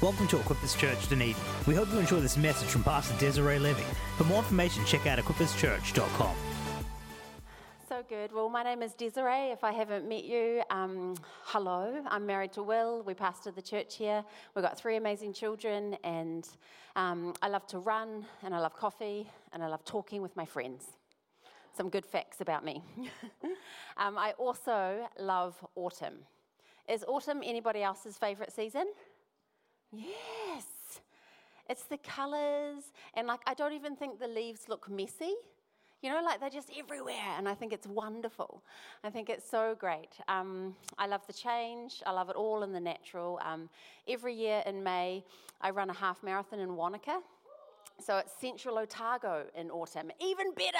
Welcome to Equippers Church Dunedin. We hope you enjoy this message from Pastor Desiree Levy. For more information, check out equipperschurch.com. So good. Well, my name is Desiree. If I haven't met you, um, hello. I'm married to Will. We pastor the church here. We've got three amazing children, and um, I love to run, and I love coffee, and I love talking with my friends. Some good facts about me. um, I also love autumn. Is autumn anybody else's favourite season? Yes. It's the colours, and like I don't even think the leaves look messy. You know, like they're just everywhere, and I think it's wonderful. I think it's so great. Um, I love the change. I love it all in the natural. Um, every year in May, I run a half marathon in Wanaka. So it's Central Otago in autumn. Even better.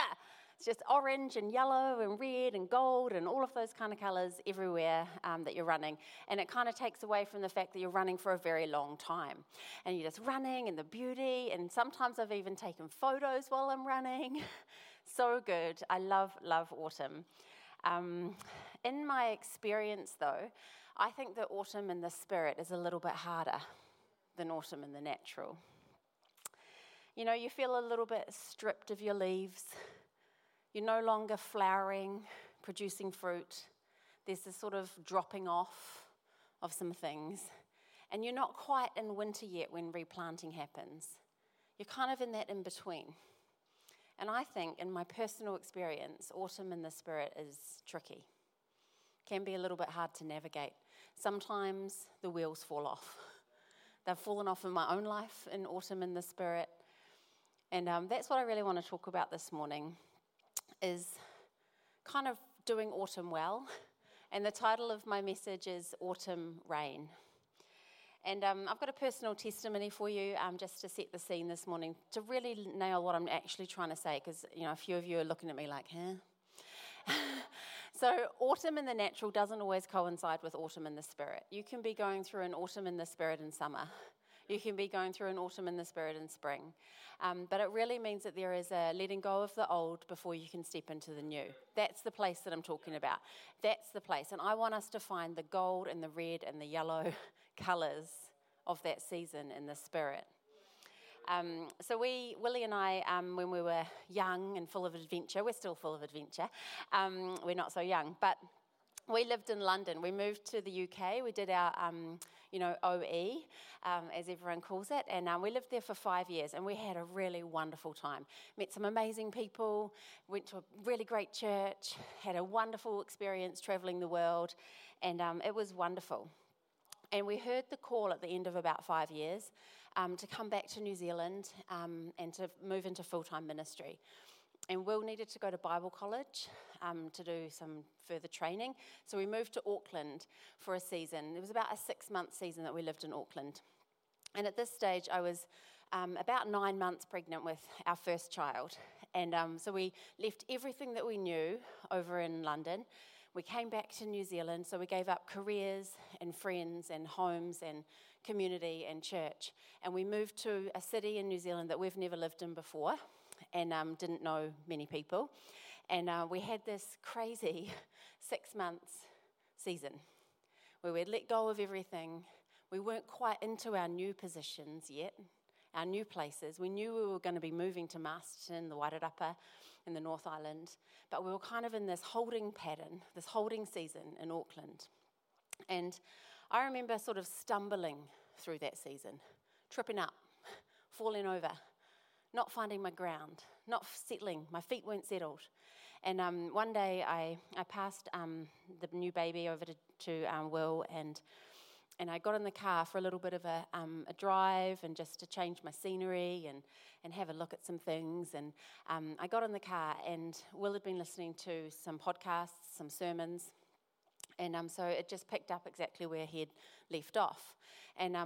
It's just orange and yellow and red and gold and all of those kind of colors everywhere um, that you're running. And it kind of takes away from the fact that you're running for a very long time. And you're just running and the beauty. And sometimes I've even taken photos while I'm running. so good. I love, love autumn. Um, in my experience, though, I think that autumn in the spirit is a little bit harder than autumn in the natural. You know, you feel a little bit stripped of your leaves you're no longer flowering, producing fruit. There's this sort of dropping off of some things. And you're not quite in winter yet when replanting happens. You're kind of in that in between. And I think, in my personal experience, autumn in the spirit is tricky. Can be a little bit hard to navigate. Sometimes the wheels fall off. They've fallen off in my own life in autumn in the spirit. And um, that's what I really want to talk about this morning is kind of doing autumn well. And the title of my message is Autumn Rain. And um, I've got a personal testimony for you um, just to set the scene this morning to really nail what I'm actually trying to say, because you know a few of you are looking at me like, huh? so, autumn in the natural doesn't always coincide with autumn in the spirit. You can be going through an autumn in the spirit in summer, you can be going through an autumn in the spirit in spring. Um, but it really means that there is a letting go of the old before you can step into the new. That's the place that I'm talking about. That's the place. And I want us to find the gold and the red and the yellow colours of that season in the spirit. Um, so we, Willie and I, um, when we were young and full of adventure, we're still full of adventure. Um, we're not so young, but we lived in London. We moved to the UK. We did our, um, you know, OE, um, as everyone calls it, and um, we lived there for five years. And we had a really wonderful time. Met some amazing people. Went to a really great church. Had a wonderful experience traveling the world, and um, it was wonderful. And we heard the call at the end of about five years um, to come back to New Zealand um, and to move into full time ministry and Will needed to go to Bible college um, to do some further training. So we moved to Auckland for a season. It was about a six month season that we lived in Auckland. And at this stage, I was um, about nine months pregnant with our first child. And um, so we left everything that we knew over in London. We came back to New Zealand, so we gave up careers and friends and homes and community and church. And we moved to a city in New Zealand that we've never lived in before and um, didn't know many people. And uh, we had this crazy six months season where we'd let go of everything. We weren't quite into our new positions yet, our new places. We knew we were going to be moving to Masterton, the Wairarapa, in the North Island, but we were kind of in this holding pattern, this holding season in Auckland. And I remember sort of stumbling through that season, tripping up, falling over, not finding my ground, not settling. My feet weren't settled. And um, one day I, I passed um, the new baby over to, to um, Will and and I got in the car for a little bit of a, um, a, drive and just to change my scenery and, and have a look at some things. And um, I got in the car, and Will had been listening to some podcasts, some sermons. And um, so it just picked up exactly where he'd left off. And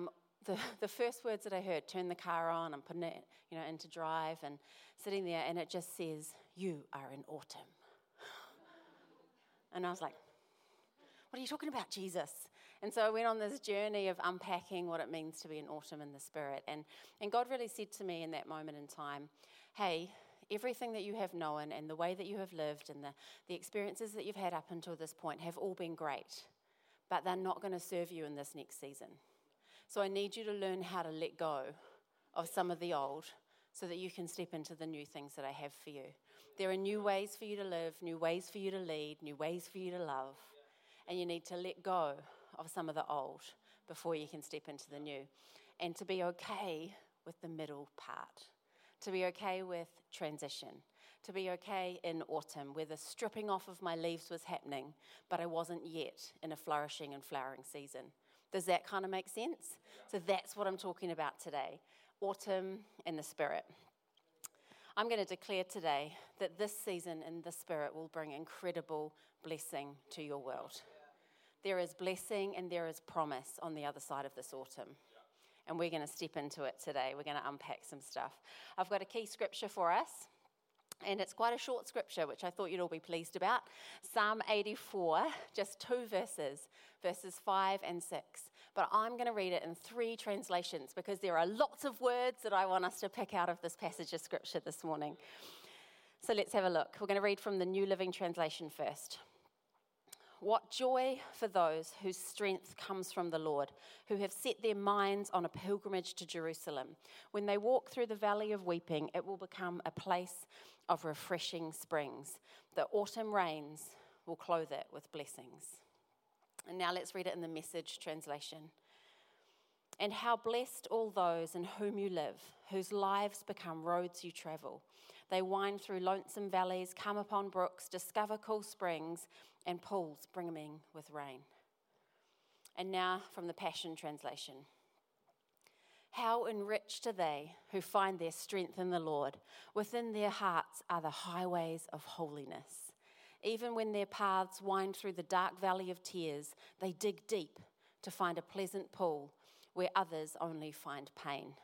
the, the first words that I heard, turn the car on and putting it, you know, into drive and sitting there, and it just says, you are in autumn. And I was like, what are you talking about, Jesus? And so I went on this journey of unpacking what it means to be in autumn in the spirit. And, and God really said to me in that moment in time, hey, everything that you have known and the way that you have lived and the, the experiences that you've had up until this point have all been great, but they're not going to serve you in this next season. So I need you to learn how to let go of some of the old so that you can step into the new things that I have for you. There are new ways for you to live, new ways for you to lead, new ways for you to love. And you need to let go of some of the old before you can step into the new. And to be okay with the middle part, to be okay with transition, to be okay in autumn where the stripping off of my leaves was happening, but I wasn't yet in a flourishing and flowering season. Does that kind of make sense? So that's what I'm talking about today autumn in the Spirit. I'm going to declare today that this season in the Spirit will bring incredible blessing to your world. There is blessing and there is promise on the other side of this autumn. And we're going to step into it today. We're going to unpack some stuff. I've got a key scripture for us. And it's quite a short scripture, which I thought you'd all be pleased about. Psalm 84, just two verses, verses 5 and 6. But I'm going to read it in three translations because there are lots of words that I want us to pick out of this passage of scripture this morning. So let's have a look. We're going to read from the New Living Translation first. What joy for those whose strength comes from the Lord, who have set their minds on a pilgrimage to Jerusalem. When they walk through the valley of weeping, it will become a place of refreshing springs. The autumn rains will clothe it with blessings. And now let's read it in the message translation. And how blessed all those in whom you live, whose lives become roads you travel. They wind through lonesome valleys, come upon brooks, discover cool springs, and pools brimming with rain. And now from the Passion Translation. How enriched are they who find their strength in the Lord. Within their hearts are the highways of holiness. Even when their paths wind through the dark valley of tears, they dig deep to find a pleasant pool where others only find pain.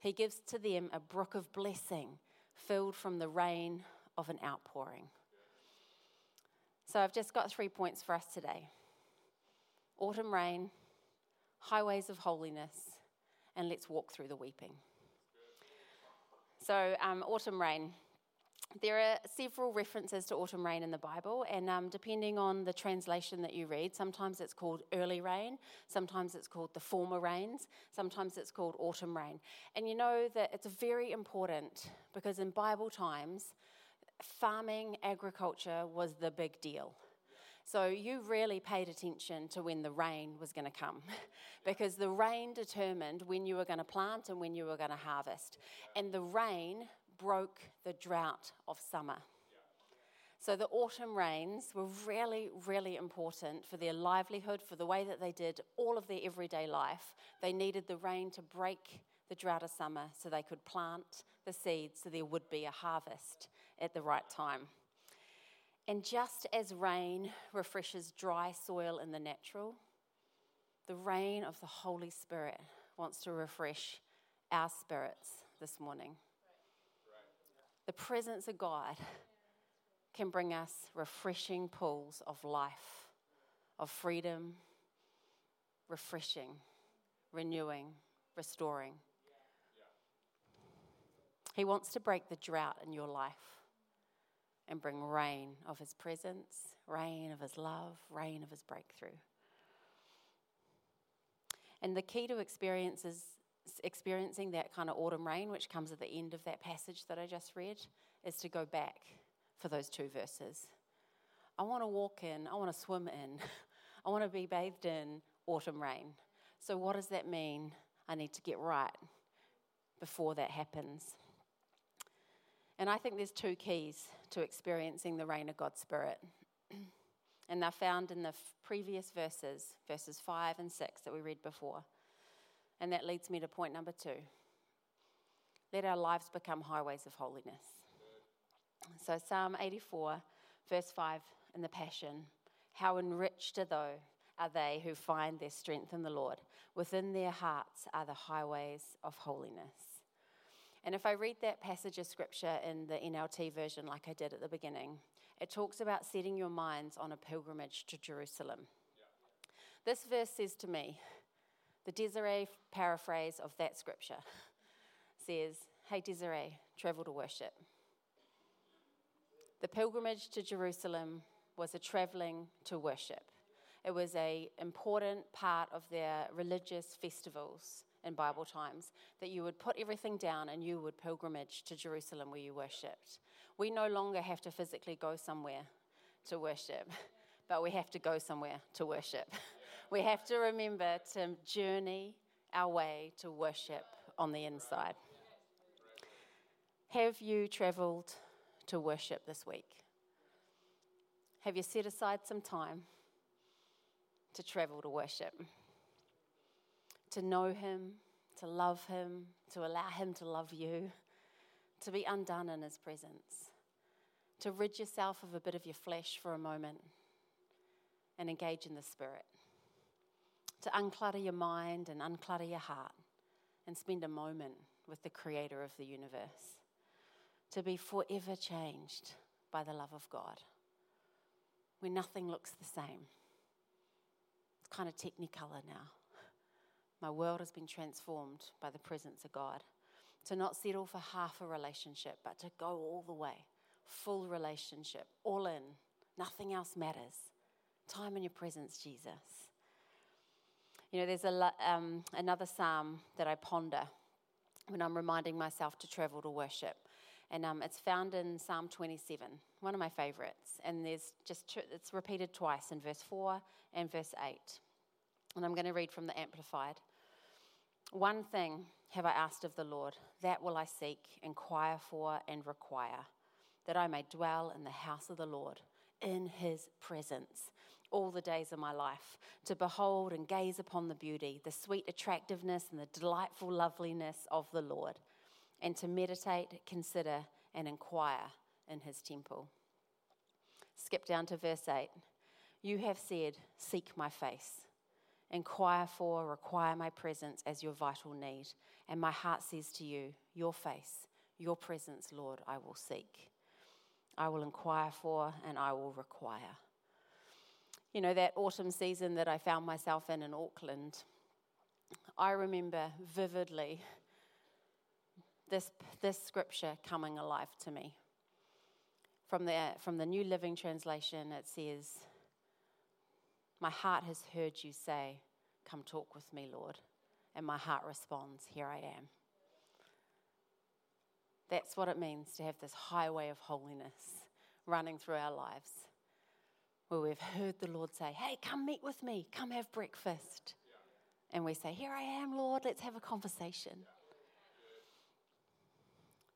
He gives to them a brook of blessing filled from the rain of an outpouring. So I've just got three points for us today autumn rain, highways of holiness, and let's walk through the weeping. So, um, autumn rain. There are several references to autumn rain in the Bible, and um, depending on the translation that you read, sometimes it's called early rain, sometimes it's called the former rains, sometimes it's called autumn rain. And you know that it's very important because in Bible times, farming, agriculture was the big deal. So you really paid attention to when the rain was going to come because the rain determined when you were going to plant and when you were going to harvest. And the rain broke the drought of summer. So the autumn rains were really, really important for their livelihood, for the way that they did all of their everyday life. They needed the rain to break the drought of summer so they could plant the seeds so there would be a harvest at the right time. And just as rain refreshes dry soil in the natural, the rain of the Holy Spirit wants to refresh our spirits this morning. The presence of God can bring us refreshing pools of life, of freedom, refreshing, renewing, restoring. He wants to break the drought in your life and bring rain of His presence, rain of His love, rain of His breakthrough. And the key to experiences, experiencing that kind of autumn rain, which comes at the end of that passage that I just read, is to go back for those two verses. I want to walk in, I want to swim in, I want to be bathed in autumn rain. So, what does that mean? I need to get right before that happens. And I think there's two keys to experiencing the rain of God's Spirit. and they're found in the f- previous verses, verses 5 and 6 that we read before. And that leads me to point number two. Let our lives become highways of holiness. So, Psalm 84, verse 5 in the Passion How enriched are, those, are they who find their strength in the Lord. Within their hearts are the highways of holiness. And if I read that passage of scripture in the NLT version, like I did at the beginning, it talks about setting your minds on a pilgrimage to Jerusalem. Yeah. This verse says to me, the Desiree paraphrase of that scripture says, Hey, Desiree, travel to worship. The pilgrimage to Jerusalem was a traveling to worship. It was a important part of their religious festivals in Bible times that you would put everything down and you would pilgrimage to Jerusalem where you worshipped. We no longer have to physically go somewhere to worship, but we have to go somewhere to worship. We have to remember to journey our way to worship on the inside. Have you traveled to worship this week? Have you set aside some time to travel to worship? To know Him, to love Him, to allow Him to love you, to be undone in His presence, to rid yourself of a bit of your flesh for a moment and engage in the Spirit, to unclutter your mind and unclutter your heart and spend a moment with the Creator of the universe, to be forever changed by the love of God where nothing looks the same. It's kind of technicolor now. My world has been transformed by the presence of God. To not settle for half a relationship, but to go all the way, full relationship, all in. Nothing else matters. Time in your presence, Jesus. You know, there's a, um, another psalm that I ponder when I'm reminding myself to travel to worship. And um, it's found in Psalm 27, one of my favorites. And there's just, it's repeated twice in verse 4 and verse 8. And I'm going to read from the Amplified. One thing have I asked of the Lord, that will I seek, inquire for, and require, that I may dwell in the house of the Lord, in his presence, all the days of my life, to behold and gaze upon the beauty, the sweet attractiveness, and the delightful loveliness of the Lord and to meditate, consider, and inquire in his temple. Skip down to verse 8. You have said, Seek my face. Inquire for, require my presence as your vital need. And my heart says to you, Your face, your presence, Lord, I will seek. I will inquire for, and I will require. You know, that autumn season that I found myself in in Auckland, I remember vividly this, this scripture coming alive to me. From the, from the New Living Translation, it says, My heart has heard you say, Come talk with me, Lord. And my heart responds, Here I am. That's what it means to have this highway of holiness running through our lives, where we've heard the Lord say, Hey, come meet with me, come have breakfast. And we say, Here I am, Lord, let's have a conversation.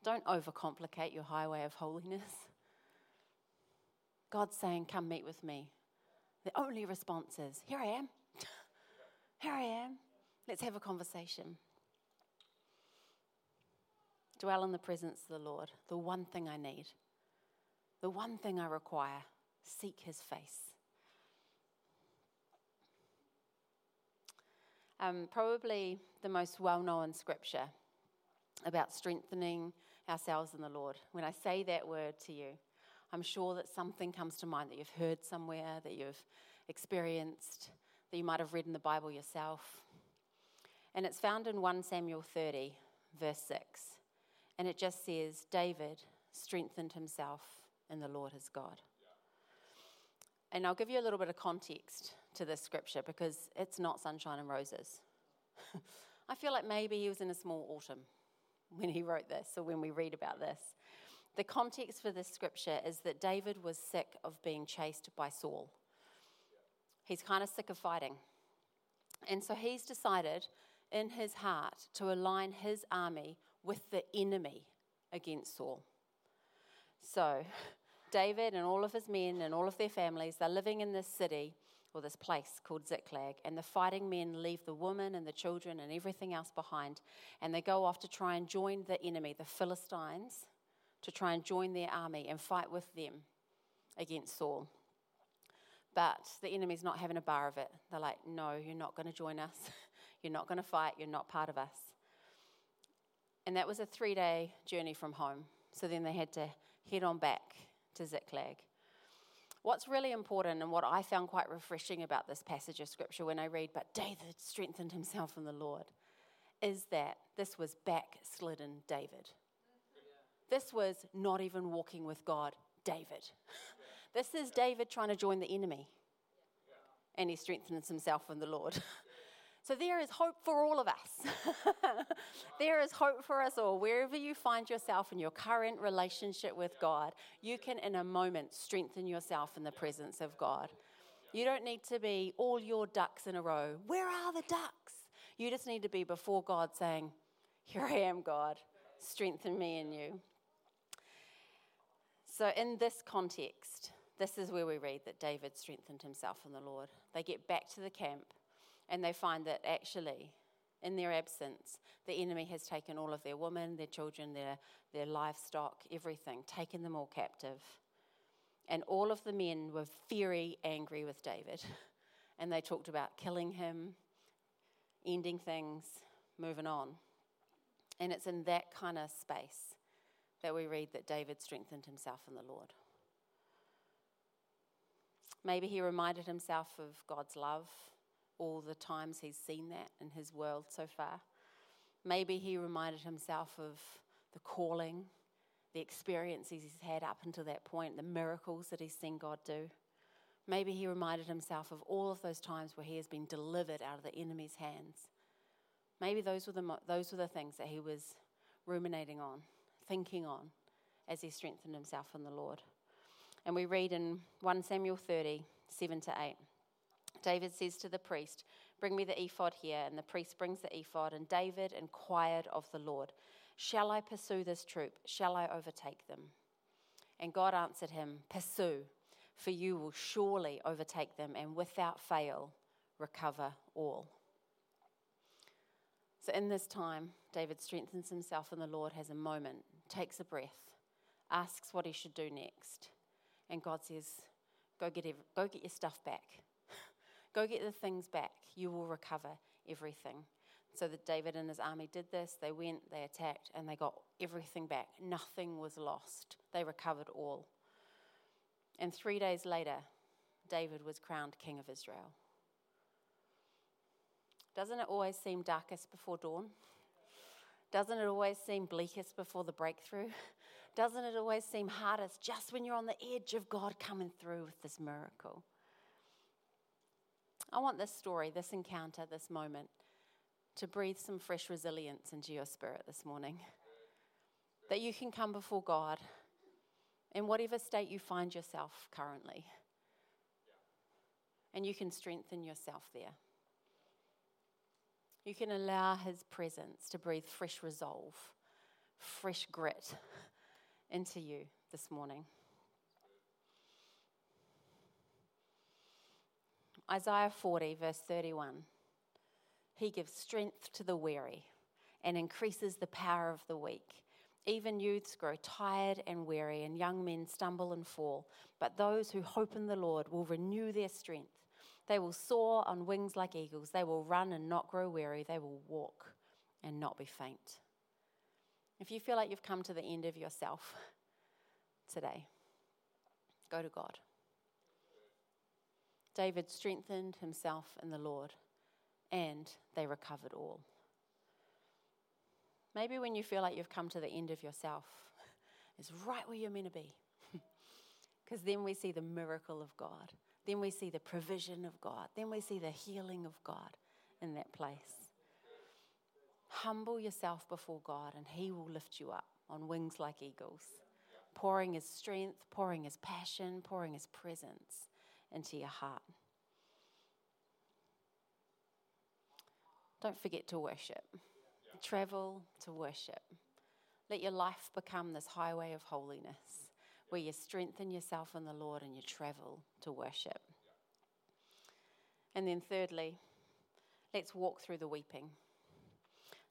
Don't overcomplicate your highway of holiness. God's saying, Come meet with me. The only response is, Here I am. Here I am. Let's have a conversation. Dwell in the presence of the Lord, the one thing I need, the one thing I require. Seek his face. Um, probably the most well known scripture about strengthening ourselves in the Lord. When I say that word to you, I'm sure that something comes to mind that you've heard somewhere, that you've experienced, that you might have read in the Bible yourself. And it's found in 1 Samuel 30, verse 6. And it just says, David strengthened himself in the Lord his God. And I'll give you a little bit of context to this scripture because it's not sunshine and roses. I feel like maybe he was in a small autumn when he wrote this or when we read about this. The context for this scripture is that David was sick of being chased by Saul. He's kind of sick of fighting. And so he's decided in his heart to align his army with the enemy against Saul. So, David and all of his men and all of their families, they're living in this city or this place called Ziklag, and the fighting men leave the women and the children and everything else behind, and they go off to try and join the enemy, the Philistines, to try and join their army and fight with them against Saul. But the enemy's not having a bar of it. They're like, no, you're not going to join us. you're not going to fight. You're not part of us. And that was a three day journey from home. So then they had to head on back to Ziklag. What's really important and what I found quite refreshing about this passage of scripture when I read, but David strengthened himself in the Lord, is that this was backslidden David. This was not even walking with God, David. This is David trying to join the enemy. and he strengthens himself in the Lord. So there is hope for all of us. there is hope for us all. Wherever you find yourself in your current relationship with God, you can, in a moment, strengthen yourself in the presence of God. You don't need to be all your ducks in a row. Where are the ducks? You just need to be before God saying, Here I am, God. Strengthen me in you. So, in this context, this is where we read that David strengthened himself in the Lord. They get back to the camp and they find that actually, in their absence, the enemy has taken all of their women, their children, their, their livestock, everything, taken them all captive. And all of the men were very angry with David. And they talked about killing him, ending things, moving on. And it's in that kind of space that we read that David strengthened himself in the Lord. Maybe he reminded himself of God's love all the times he's seen that in his world so far. Maybe he reminded himself of the calling, the experiences he's had up until that point, the miracles that he's seen God do. Maybe he reminded himself of all of those times where he has been delivered out of the enemy's hands. Maybe those were the, those were the things that he was ruminating on, thinking on, as he strengthened himself in the Lord. And we read in 1 Samuel 30, 7 to 8. David says to the priest, Bring me the ephod here. And the priest brings the ephod, and David inquired of the Lord, Shall I pursue this troop? Shall I overtake them? And God answered him, Pursue, for you will surely overtake them, and without fail recover all. So, in this time, David strengthens himself in the Lord, has a moment, takes a breath, asks what he should do next. And God says, Go get, go get your stuff back. Go get the things back. You will recover everything. So that David and his army did this. They went, they attacked, and they got everything back. Nothing was lost. They recovered all. And three days later, David was crowned king of Israel. Doesn't it always seem darkest before dawn? Doesn't it always seem bleakest before the breakthrough? Doesn't it always seem hardest just when you're on the edge of God coming through with this miracle? I want this story, this encounter, this moment to breathe some fresh resilience into your spirit this morning. That you can come before God in whatever state you find yourself currently. And you can strengthen yourself there. You can allow His presence to breathe fresh resolve, fresh grit into you this morning. Isaiah 40, verse 31. He gives strength to the weary and increases the power of the weak. Even youths grow tired and weary, and young men stumble and fall. But those who hope in the Lord will renew their strength. They will soar on wings like eagles. They will run and not grow weary. They will walk and not be faint. If you feel like you've come to the end of yourself today, go to God. David strengthened himself in the Lord, and they recovered all. Maybe when you feel like you've come to the end of yourself, it's right where you're meant to be. Because then we see the miracle of God. Then we see the provision of God. Then we see the healing of God in that place. Humble yourself before God, and He will lift you up on wings like eagles, pouring His strength, pouring His passion, pouring His presence into your heart. Don't forget to worship. Travel to worship. Let your life become this highway of holiness where you strengthen yourself in the Lord and you travel to worship. And then, thirdly, let's walk through the weeping.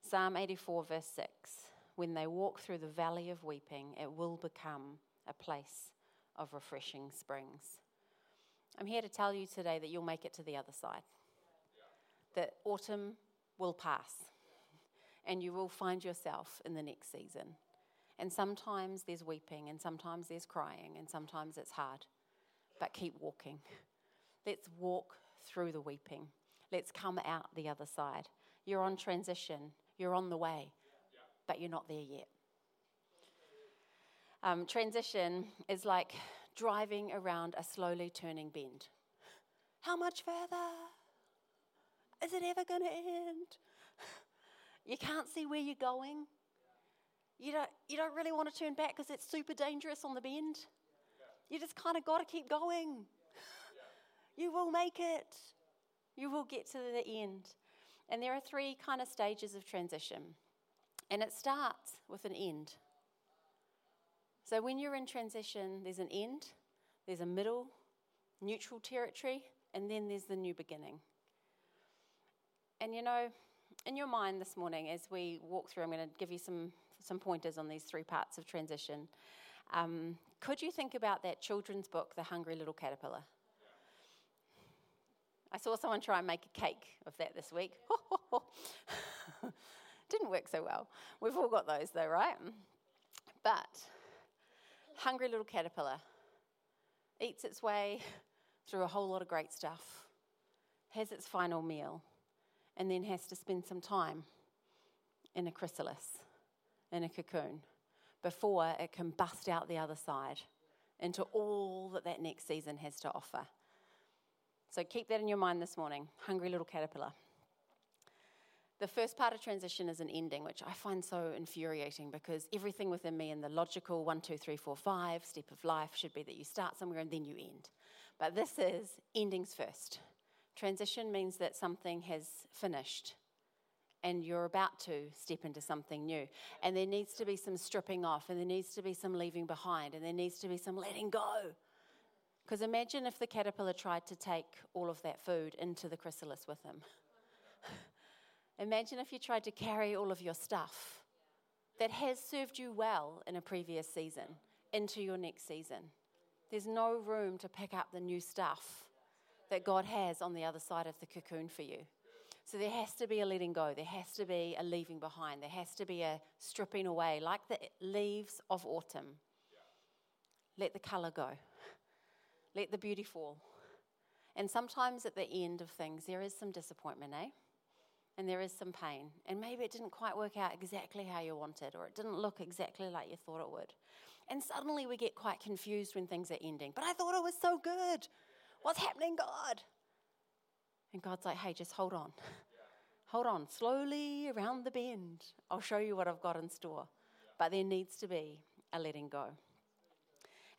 Psalm 84, verse 6 When they walk through the valley of weeping, it will become a place of refreshing springs. I'm here to tell you today that you'll make it to the other side. That autumn will pass and you will find yourself in the next season. And sometimes there's weeping, and sometimes there's crying, and sometimes it's hard. But keep walking. Let's walk through the weeping. Let's come out the other side. You're on transition, you're on the way, but you're not there yet. Um, transition is like driving around a slowly turning bend. How much further? Is it ever going to end? You can't see where you're going. You don't, you don't really want to turn back because it's super dangerous on the bend. You just kind of got to keep going. You will make it. You will get to the end. And there are three kind of stages of transition. And it starts with an end. So when you're in transition, there's an end, there's a middle, neutral territory, and then there's the new beginning. And you know, in your mind this morning, as we walk through, I'm going to give you some, some pointers on these three parts of transition. Um, could you think about that children's book, The Hungry Little Caterpillar? I saw someone try and make a cake of that this week. Didn't work so well. We've all got those though, right? But hungry little caterpillar eats its way through a whole lot of great stuff, has its final meal, and then has to spend some time in a chrysalis, in a cocoon, before it can bust out the other side into all that that next season has to offer. So keep that in your mind this morning. Hungry little caterpillar. The first part of transition is an ending, which I find so infuriating because everything within me in the logical one, two, three, four, five step of life should be that you start somewhere and then you end. But this is endings first. Transition means that something has finished and you're about to step into something new. And there needs to be some stripping off, and there needs to be some leaving behind, and there needs to be some letting go. Because imagine if the caterpillar tried to take all of that food into the chrysalis with him. Imagine if you tried to carry all of your stuff that has served you well in a previous season into your next season. There's no room to pick up the new stuff that God has on the other side of the cocoon for you. So there has to be a letting go, there has to be a leaving behind, there has to be a stripping away, like the leaves of autumn. Let the colour go. Let the beauty fall. And sometimes at the end of things, there is some disappointment, eh? And there is some pain. And maybe it didn't quite work out exactly how you wanted, or it didn't look exactly like you thought it would. And suddenly we get quite confused when things are ending. But I thought it was so good. What's happening, God? And God's like, hey, just hold on. Hold on, slowly around the bend. I'll show you what I've got in store. But there needs to be a letting go.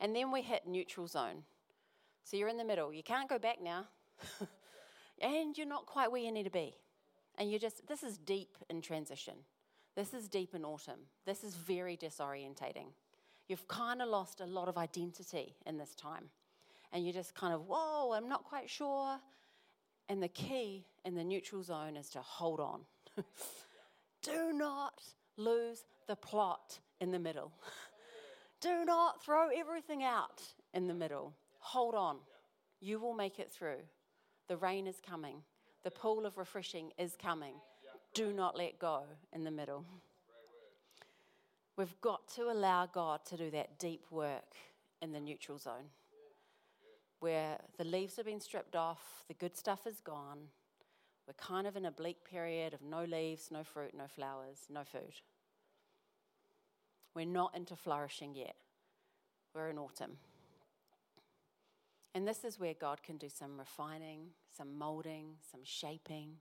And then we hit neutral zone. So you're in the middle. You can't go back now. and you're not quite where you need to be. And you just, this is deep in transition. This is deep in autumn. This is very disorientating. You've kind of lost a lot of identity in this time. And you're just kind of, whoa, I'm not quite sure. And the key in the neutral zone is to hold on. Do not lose the plot in the middle. Do not throw everything out in the middle. Hold on. You will make it through. The rain is coming. The pool of refreshing is coming. Do not let go in the middle. We've got to allow God to do that deep work in the neutral zone where the leaves have been stripped off, the good stuff is gone. We're kind of in a bleak period of no leaves, no fruit, no flowers, no food. We're not into flourishing yet. We're in autumn. And this is where God can do some refining, some molding, some shaping,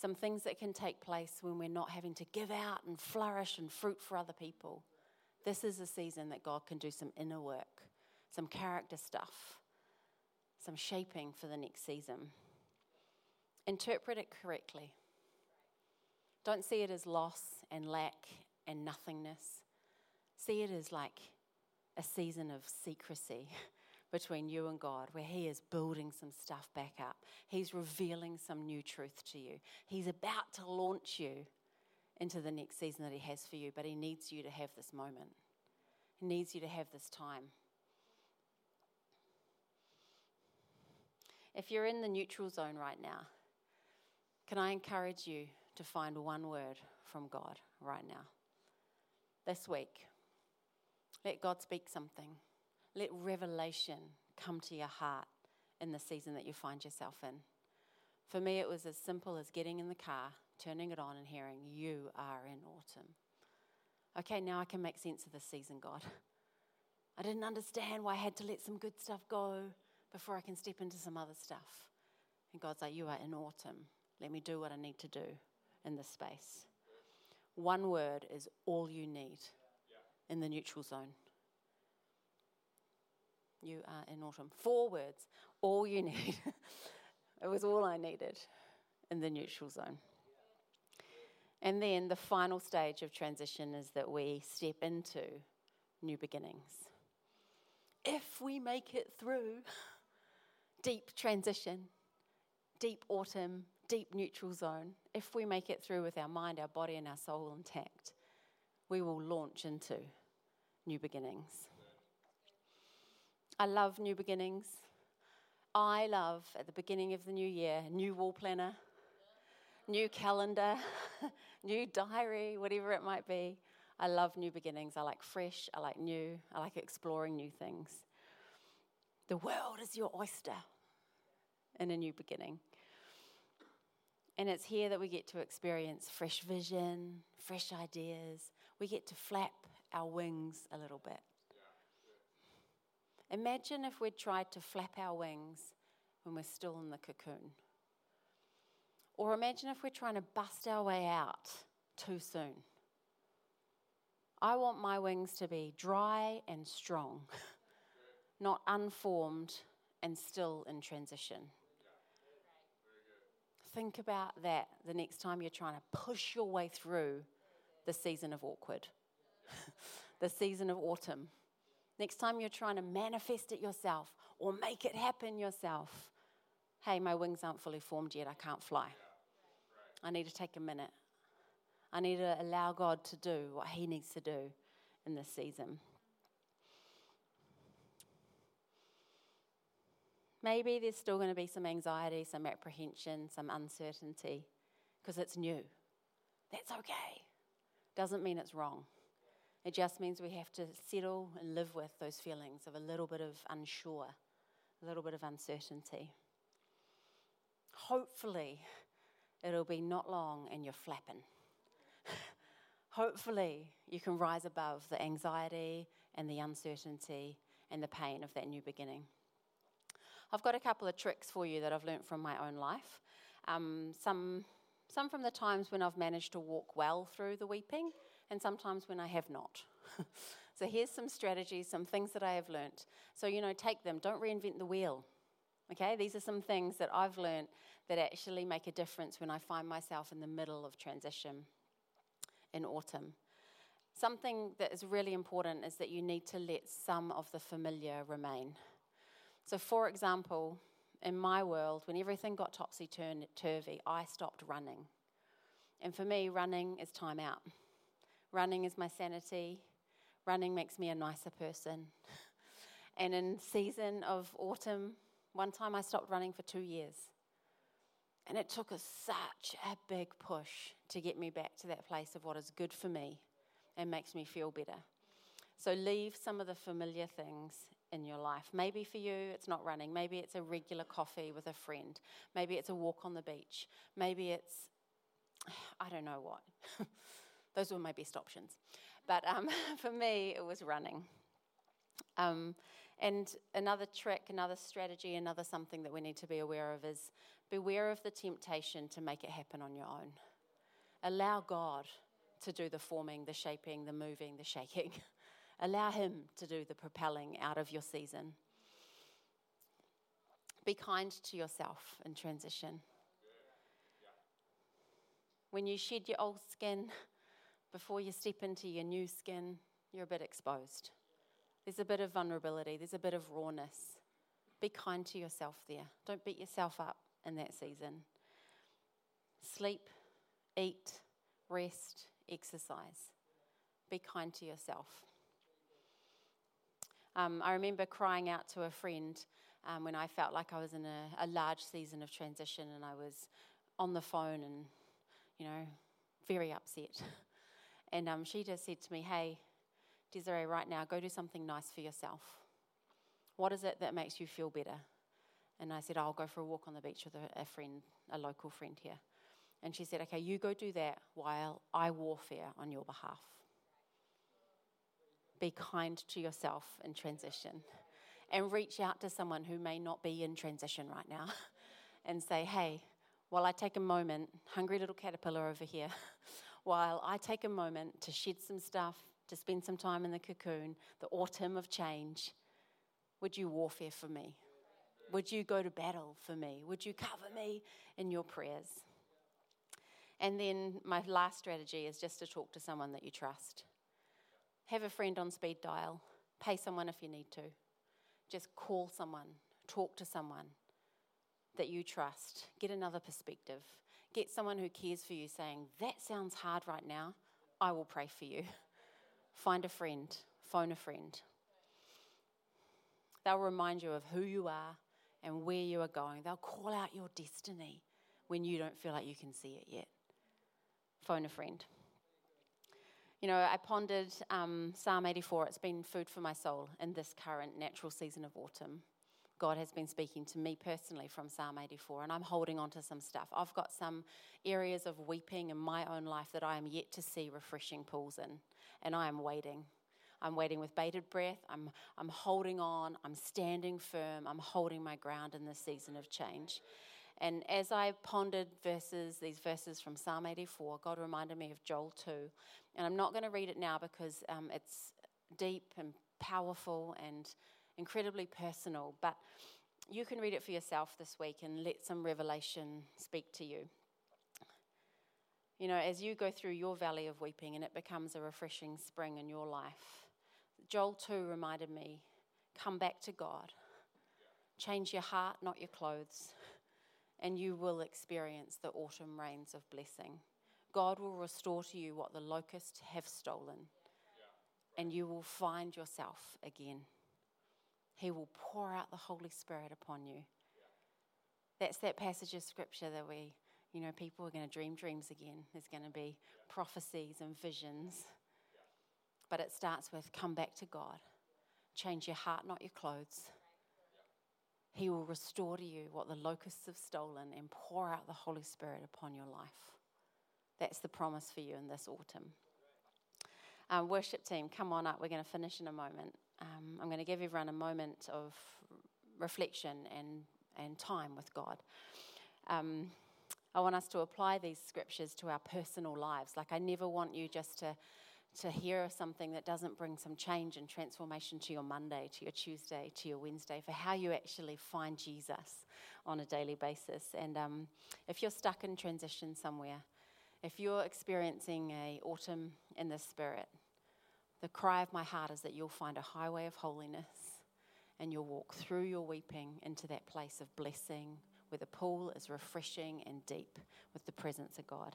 some things that can take place when we're not having to give out and flourish and fruit for other people. This is a season that God can do some inner work, some character stuff, some shaping for the next season. Interpret it correctly. Don't see it as loss and lack and nothingness. See it as like a season of secrecy between you and God, where He is building some stuff back up. He's revealing some new truth to you. He's about to launch you into the next season that He has for you, but He needs you to have this moment. He needs you to have this time. If you're in the neutral zone right now, can I encourage you to find one word from God right now? This week, let God speak something. Let revelation come to your heart in the season that you find yourself in. For me, it was as simple as getting in the car, turning it on, and hearing, You are in autumn. Okay, now I can make sense of this season, God. I didn't understand why I had to let some good stuff go before I can step into some other stuff. And God's like, You are in autumn. Let me do what I need to do in this space. One word is all you need in the neutral zone. You are in autumn. Four words, all you need. it was all I needed in the neutral zone. And then the final stage of transition is that we step into new beginnings. If we make it through deep transition, deep autumn, deep neutral zone, if we make it through with our mind, our body, and our soul intact, we will launch into new beginnings. I love new beginnings. I love at the beginning of the new year, new wall planner, new calendar, new diary, whatever it might be. I love new beginnings. I like fresh, I like new, I like exploring new things. The world is your oyster in a new beginning. And it's here that we get to experience fresh vision, fresh ideas. We get to flap our wings a little bit. Imagine if we'd tried to flap our wings when we're still in the cocoon. Or imagine if we're trying to bust our way out too soon. I want my wings to be dry and strong, not unformed and still in transition. Think about that the next time you're trying to push your way through the season of awkward, the season of autumn. Next time you're trying to manifest it yourself or make it happen yourself. Hey, my wings aren't fully formed yet. I can't fly. I need to take a minute. I need to allow God to do what He needs to do in this season. Maybe there's still going to be some anxiety, some apprehension, some uncertainty because it's new. That's okay. Doesn't mean it's wrong. It just means we have to settle and live with those feelings of a little bit of unsure, a little bit of uncertainty. Hopefully, it'll be not long and you're flapping. Hopefully, you can rise above the anxiety and the uncertainty and the pain of that new beginning. I've got a couple of tricks for you that I've learned from my own life. Um, some, some from the times when I've managed to walk well through the weeping, and sometimes when I have not. so here's some strategies, some things that I have learnt. So, you know, take them, don't reinvent the wheel. Okay, these are some things that I've learnt that actually make a difference when I find myself in the middle of transition in autumn. Something that is really important is that you need to let some of the familiar remain. So, for example, in my world, when everything got topsy turvy, I stopped running. And for me, running is time out. Running is my sanity. Running makes me a nicer person. And in season of autumn, one time I stopped running for two years. And it took a, such a big push to get me back to that place of what is good for me and makes me feel better. So leave some of the familiar things in your life. Maybe for you, it's not running. Maybe it's a regular coffee with a friend. Maybe it's a walk on the beach. Maybe it's, I don't know what. Those were my best options. But um, for me, it was running. Um, and another trick, another strategy, another something that we need to be aware of is beware of the temptation to make it happen on your own. Allow God to do the forming, the shaping, the moving, the shaking. Allow Him to do the propelling out of your season. Be kind to yourself in transition. When you shed your old skin, before you step into your new skin, you're a bit exposed. There's a bit of vulnerability, there's a bit of rawness. Be kind to yourself there. Don't beat yourself up in that season. Sleep, eat, rest, exercise. Be kind to yourself. Um, I remember crying out to a friend um, when I felt like I was in a, a large season of transition and I was on the phone and, you know, very upset. And um, she just said to me, Hey, Desiree, right now, go do something nice for yourself. What is it that makes you feel better? And I said, I'll go for a walk on the beach with a, a friend, a local friend here. And she said, Okay, you go do that while I warfare on your behalf. Be kind to yourself in transition and reach out to someone who may not be in transition right now and say, hey, while I take a moment, hungry little caterpillar over here, while I take a moment to shed some stuff, to spend some time in the cocoon, the autumn of change, would you warfare for me? Would you go to battle for me? Would you cover me in your prayers? And then my last strategy is just to talk to someone that you trust. Have a friend on speed dial, pay someone if you need to. Just call someone, talk to someone that you trust, get another perspective. Get someone who cares for you saying, That sounds hard right now. I will pray for you. Find a friend, phone a friend. They'll remind you of who you are and where you are going. They'll call out your destiny when you don't feel like you can see it yet. Phone a friend. You know, I pondered um, Psalm 84. It's been food for my soul in this current natural season of autumn. God has been speaking to me personally from Psalm 84, and I'm holding on to some stuff. I've got some areas of weeping in my own life that I am yet to see refreshing pools in, and I am waiting. I'm waiting with bated breath. I'm, I'm holding on. I'm standing firm. I'm holding my ground in this season of change. And as I pondered verses, these verses from Psalm 84, God reminded me of Joel 2. And I'm not going to read it now because um, it's deep and powerful and incredibly personal, but you can read it for yourself this week and let some revelation speak to you. You know, as you go through your valley of weeping and it becomes a refreshing spring in your life, Joel 2 reminded me come back to God. Change your heart, not your clothes, and you will experience the autumn rains of blessing. God will restore to you what the locusts have stolen, and you will find yourself again. He will pour out the Holy Spirit upon you. That's that passage of scripture that we, you know, people are going to dream dreams again. There's going to be prophecies and visions. But it starts with come back to God. Change your heart, not your clothes. He will restore to you what the locusts have stolen and pour out the Holy Spirit upon your life. That's the promise for you in this autumn. Um, worship team, come on up. We're going to finish in a moment. Um, I'm going to give everyone a moment of reflection and, and time with God. Um, I want us to apply these scriptures to our personal lives. Like, I never want you just to, to hear something that doesn't bring some change and transformation to your Monday, to your Tuesday, to your Wednesday, for how you actually find Jesus on a daily basis. And um, if you're stuck in transition somewhere, if you're experiencing a autumn in the spirit, the cry of my heart is that you'll find a highway of holiness and you'll walk through your weeping into that place of blessing where the pool is refreshing and deep with the presence of God.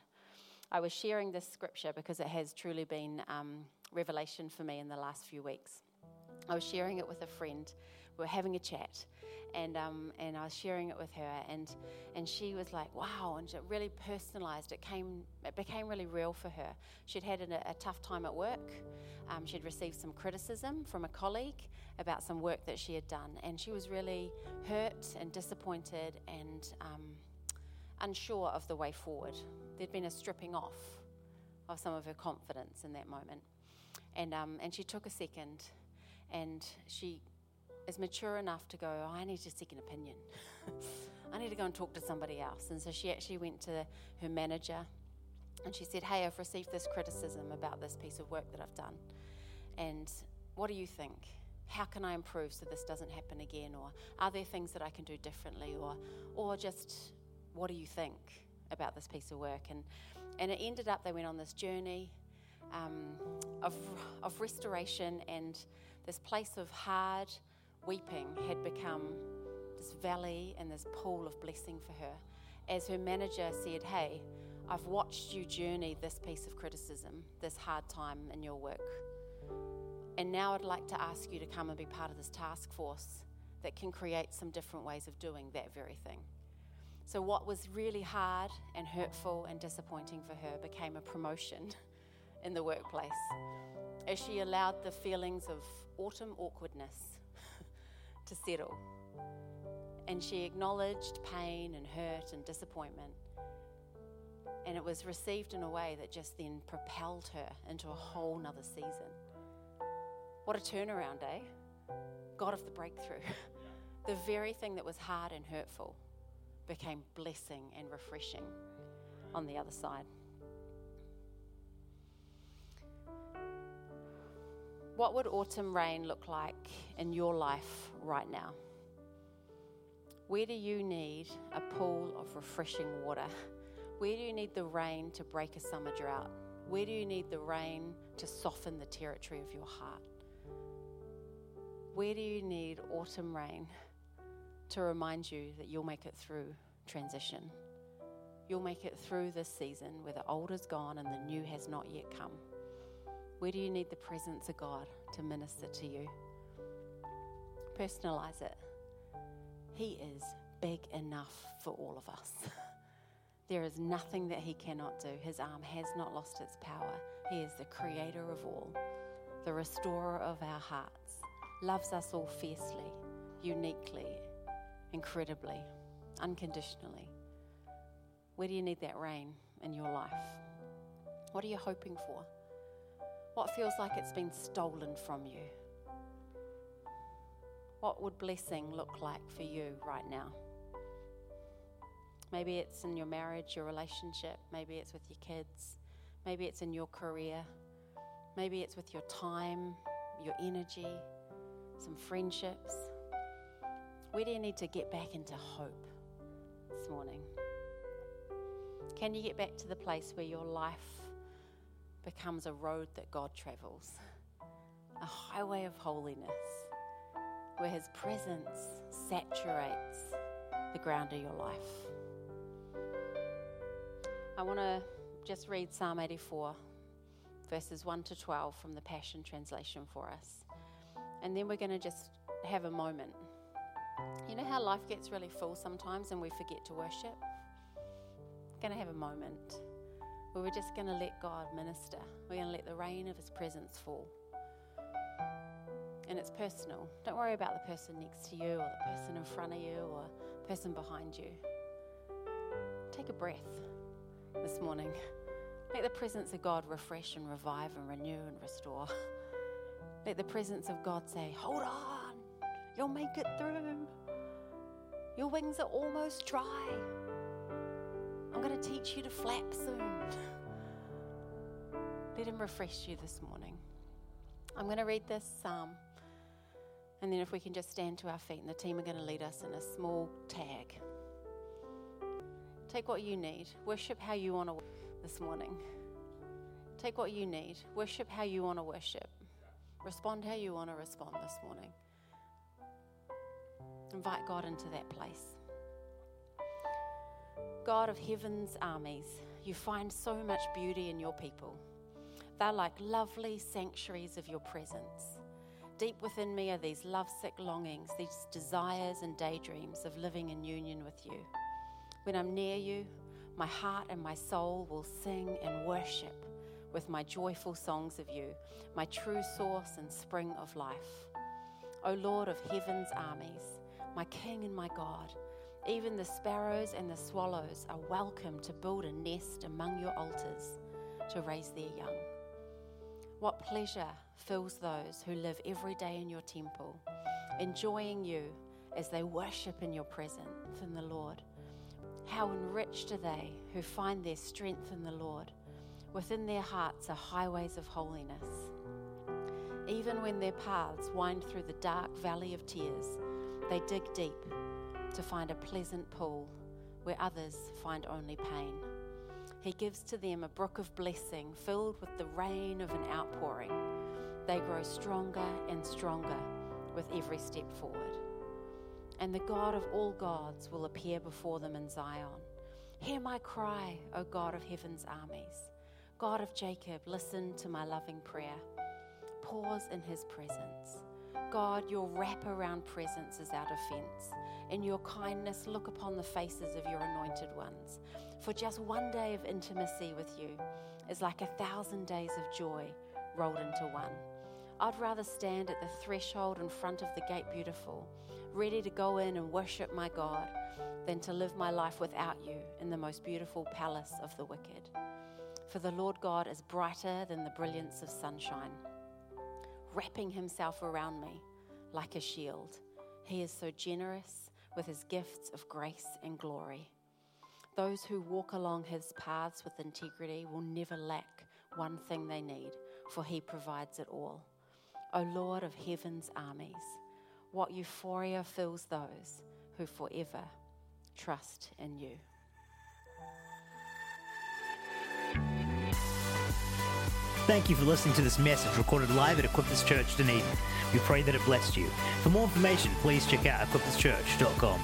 I was sharing this scripture because it has truly been um, revelation for me in the last few weeks. I was sharing it with a friend. We were having a chat, and um, and I was sharing it with her, and and she was like, "Wow!" and it really personalized. It came, it became really real for her. She'd had a, a tough time at work. Um, she'd received some criticism from a colleague about some work that she had done, and she was really hurt and disappointed and um, unsure of the way forward. There'd been a stripping off of some of her confidence in that moment, and um, and she took a second, and she is mature enough to go, oh, I need to seek an opinion. I need to go and talk to somebody else. And so she actually went to her manager and she said, Hey, I've received this criticism about this piece of work that I've done. And what do you think? How can I improve so this doesn't happen again? Or are there things that I can do differently? Or, or just what do you think about this piece of work? And, and it ended up, they went on this journey um, of, of restoration and this place of hard, weeping had become this valley and this pool of blessing for her. As her manager said, Hey, I've watched you journey this piece of criticism, this hard time in your work. And now I'd like to ask you to come and be part of this task force that can create some different ways of doing that very thing. So, what was really hard and hurtful and disappointing for her became a promotion in the workplace as she allowed the feelings of autumn awkwardness to settle. And she acknowledged pain and hurt and disappointment. And it was received in a way that just then propelled her into a whole nother season. What a turnaround, eh? God of the breakthrough. the very thing that was hard and hurtful became blessing and refreshing on the other side. What would autumn rain look like in your life right now? Where do you need a pool of refreshing water? Where do you need the rain to break a summer drought? Where do you need the rain to soften the territory of your heart? Where do you need autumn rain to remind you that you'll make it through transition? You'll make it through this season where the old is gone and the new has not yet come. Where do you need the presence of God to minister to you? Personalize it. He is big enough for all of us. there is nothing that He cannot do. His arm has not lost its power. He is the creator of all, the restorer of our hearts, loves us all fiercely, uniquely, incredibly, unconditionally. Where do you need that rain in your life? What are you hoping for? What feels like it's been stolen from you? What would blessing look like for you right now? Maybe it's in your marriage, your relationship. Maybe it's with your kids. Maybe it's in your career. Maybe it's with your time, your energy, some friendships. Where do you need to get back into hope this morning? Can you get back to the place where your life becomes a road that God travels, a highway of holiness, where His presence saturates the ground of your life. I want to just read Psalm 84, verses 1 to 12 from the Passion Translation for us. And then we're going to just have a moment. You know how life gets really full sometimes and we forget to worship? Going to have a moment we're just going to let God minister. We're going to let the rain of His presence fall. And it's personal. Don't worry about the person next to you or the person in front of you or the person behind you. Take a breath this morning. Let the presence of God refresh and revive and renew and restore. Let the presence of God say, Hold on, you'll make it through. Your wings are almost dry. Going to teach you to flap soon. Let Him refresh you this morning. I'm going to read this psalm, and then if we can just stand to our feet, and the team are going to lead us in a small tag. Take what you need. Worship how you want to this morning. Take what you need. Worship how you want to worship. Respond how you want to respond this morning. Invite God into that place. God of heaven's armies, you find so much beauty in your people. They're like lovely sanctuaries of your presence. Deep within me are these lovesick longings, these desires and daydreams of living in union with you. When I'm near you, my heart and my soul will sing and worship with my joyful songs of you, my true source and spring of life. O Lord of heaven's armies, my King and my God, even the sparrows and the swallows are welcome to build a nest among your altars to raise their young. What pleasure fills those who live every day in your temple, enjoying you as they worship in your presence in the Lord. How enriched are they who find their strength in the Lord. Within their hearts are highways of holiness. Even when their paths wind through the dark valley of tears, they dig deep to find a pleasant pool where others find only pain. He gives to them a brook of blessing filled with the rain of an outpouring. They grow stronger and stronger with every step forward. And the God of all gods will appear before them in Zion. Hear my cry, O God of heaven's armies. God of Jacob, listen to my loving prayer. Pause in his presence. God, your wraparound presence is our defense. In your kindness, look upon the faces of your anointed ones. For just one day of intimacy with you is like a thousand days of joy rolled into one. I'd rather stand at the threshold in front of the gate beautiful, ready to go in and worship my God, than to live my life without you in the most beautiful palace of the wicked. For the Lord God is brighter than the brilliance of sunshine, wrapping himself around me like a shield. He is so generous with his gifts of grace and glory. Those who walk along his paths with integrity will never lack one thing they need, for he provides it all. O Lord of heaven's armies, what euphoria fills those who forever trust in you. Thank you for listening to this message recorded live at Equippers Church Dunedin. We pray that it blessed you. For more information, please check out equipperschurch.com.